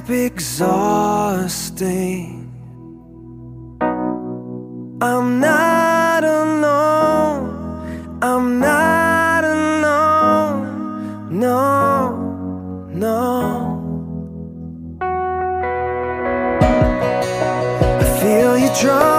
up exhausting. I'm not alone, I'm not alone, no, no. I feel you drunk.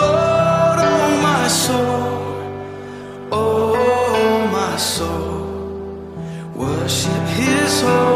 Lord, oh my soul, oh my soul, worship His holy.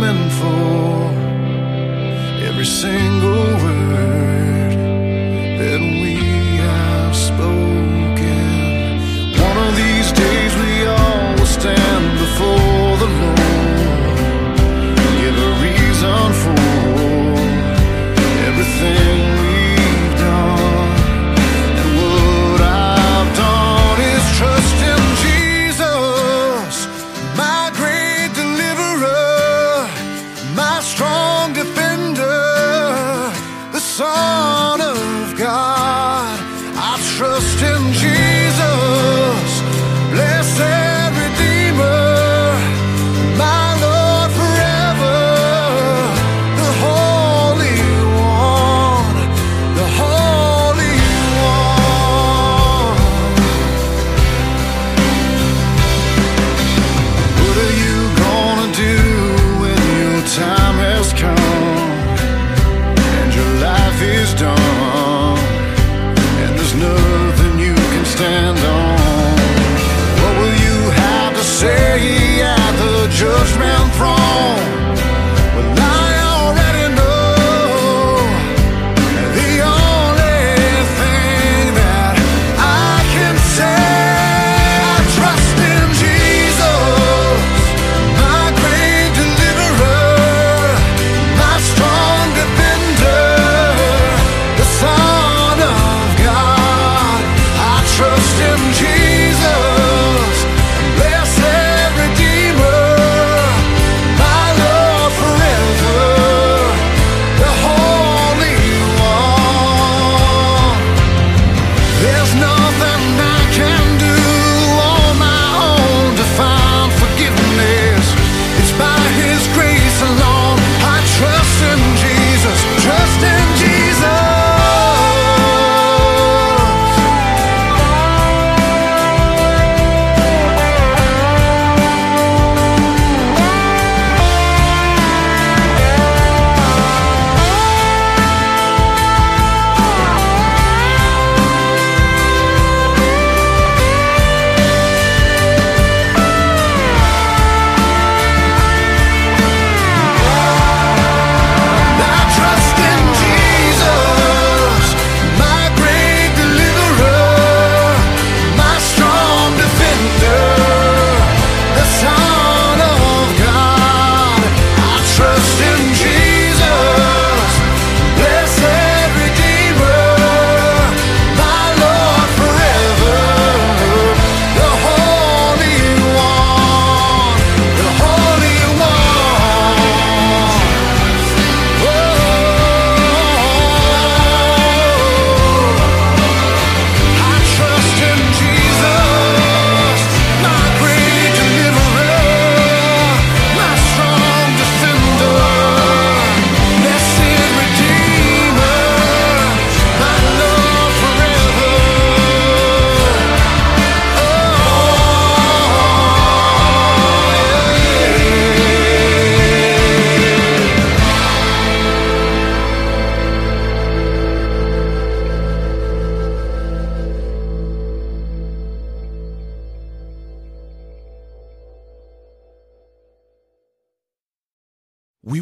for every single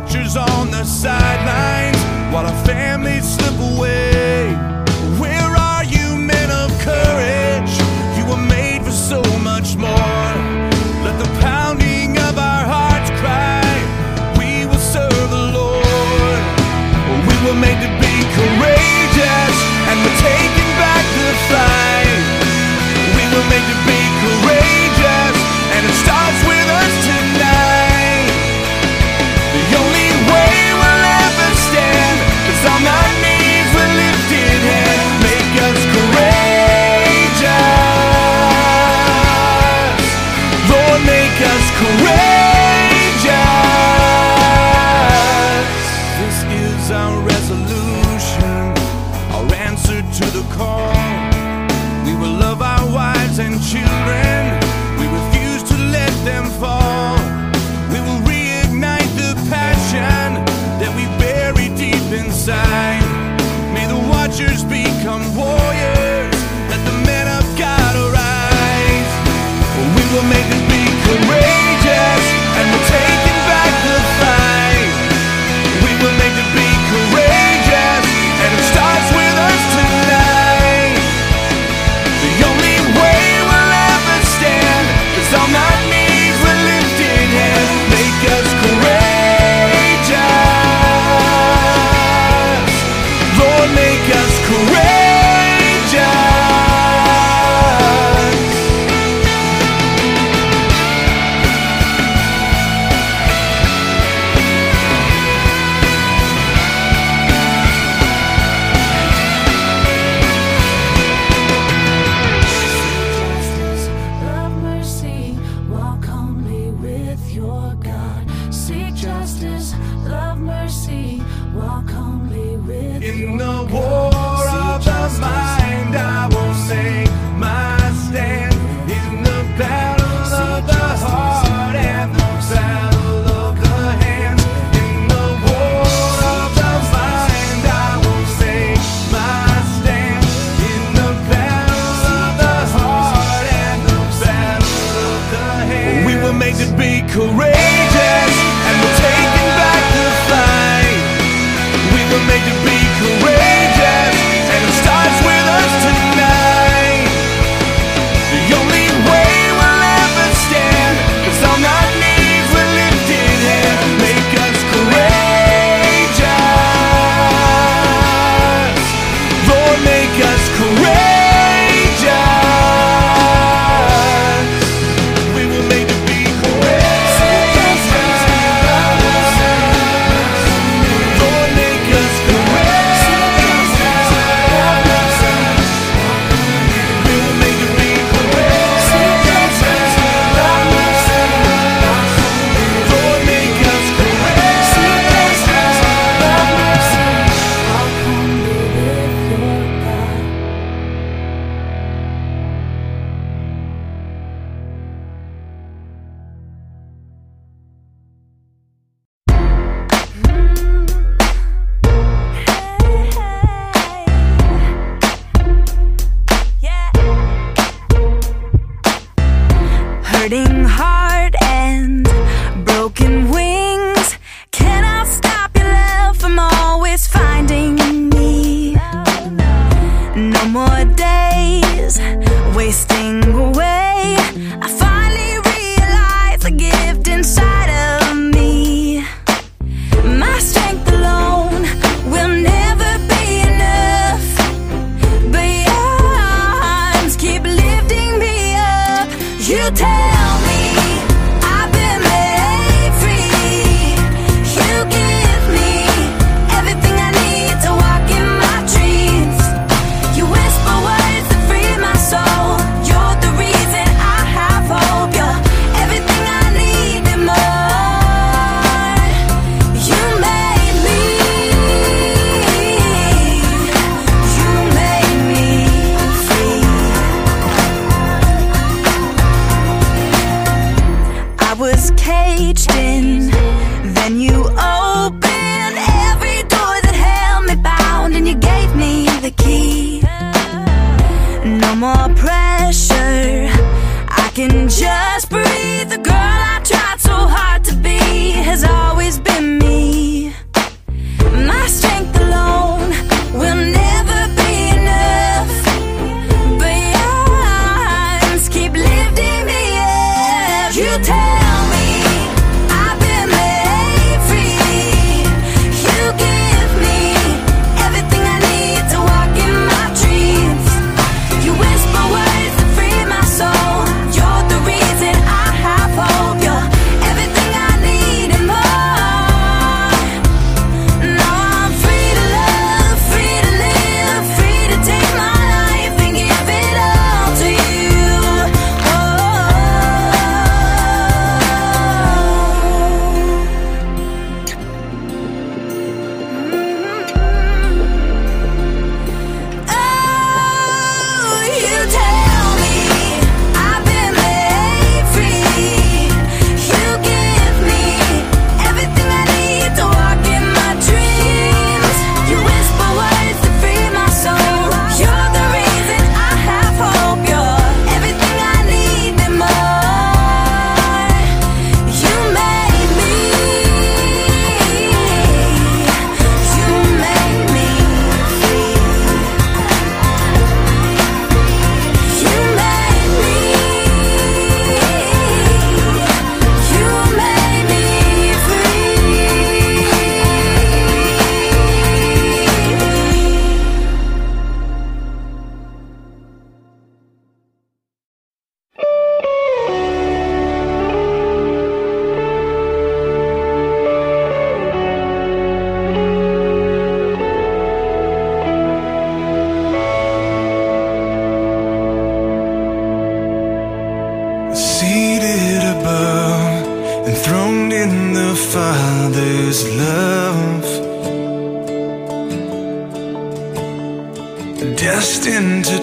watchers on the sidelines while our families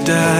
die,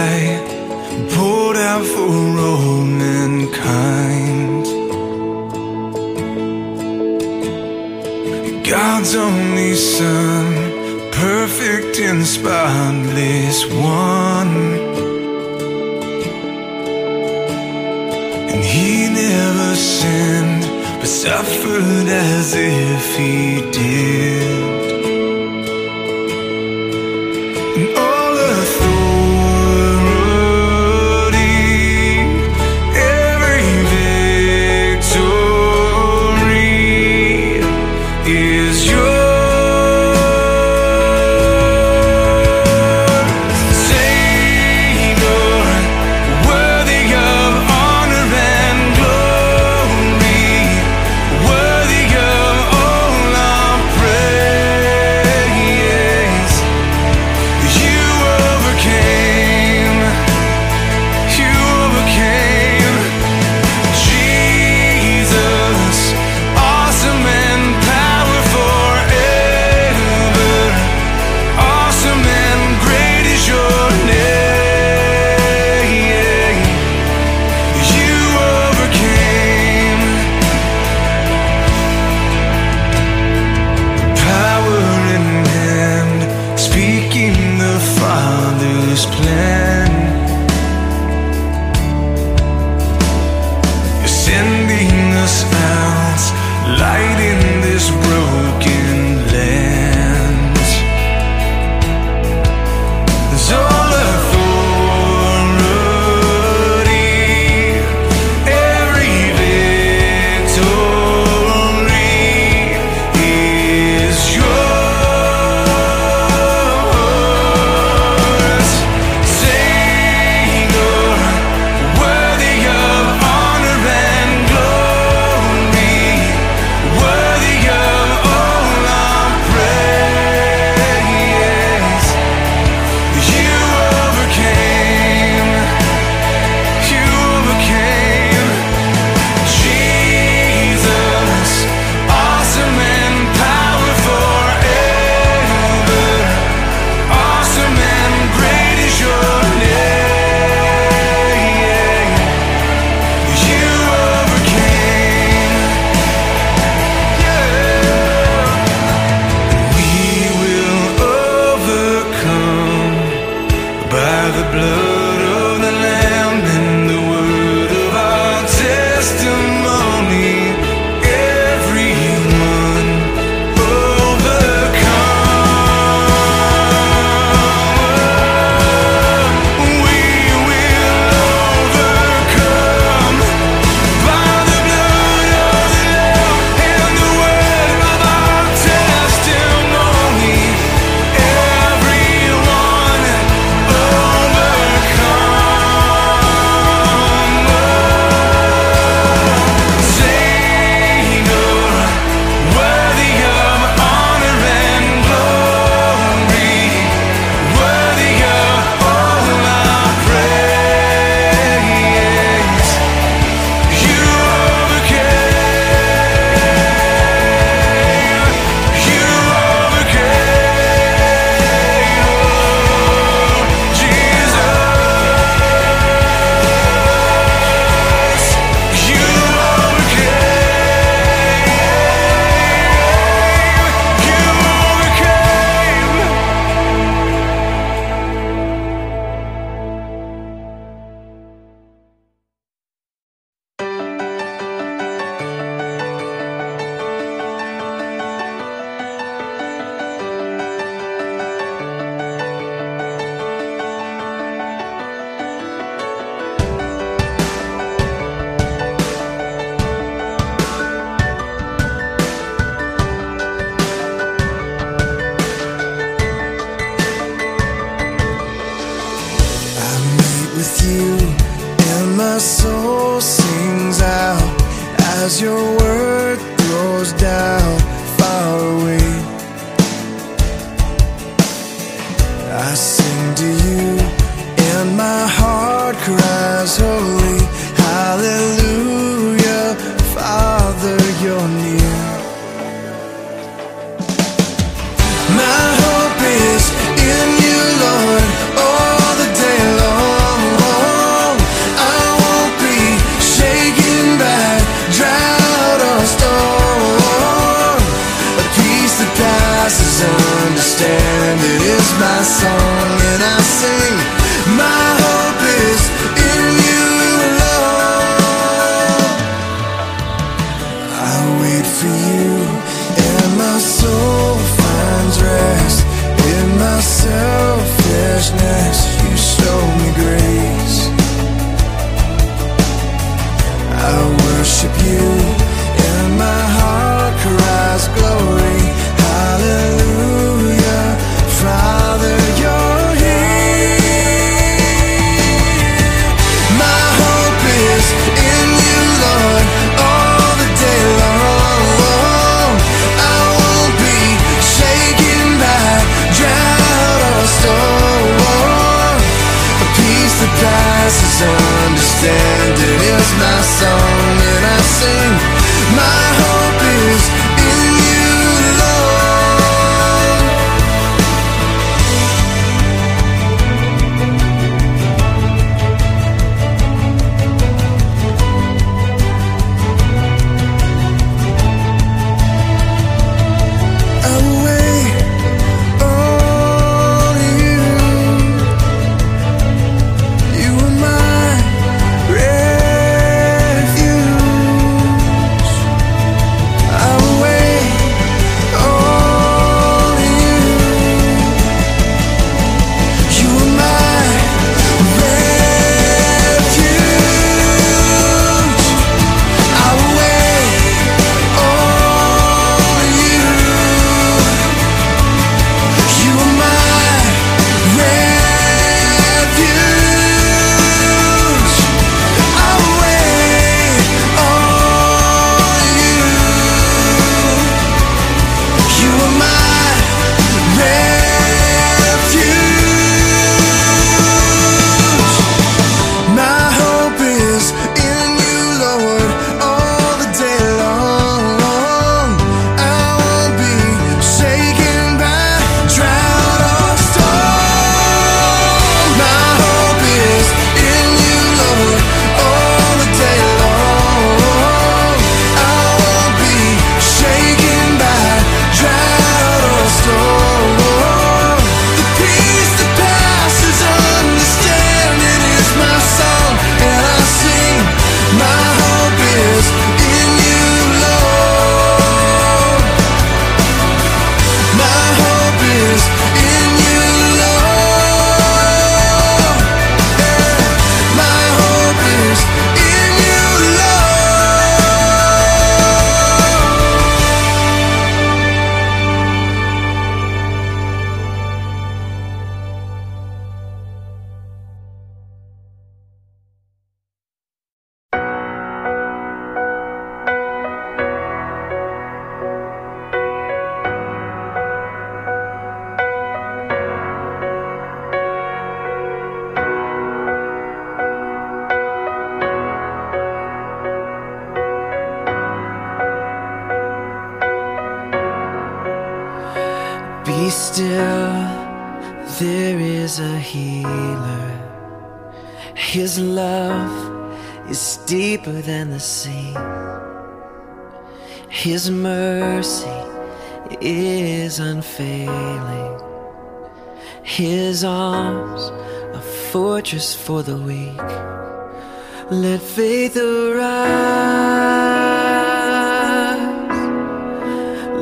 Let faith arise.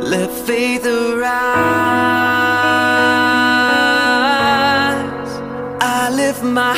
Let faith arise. I lift my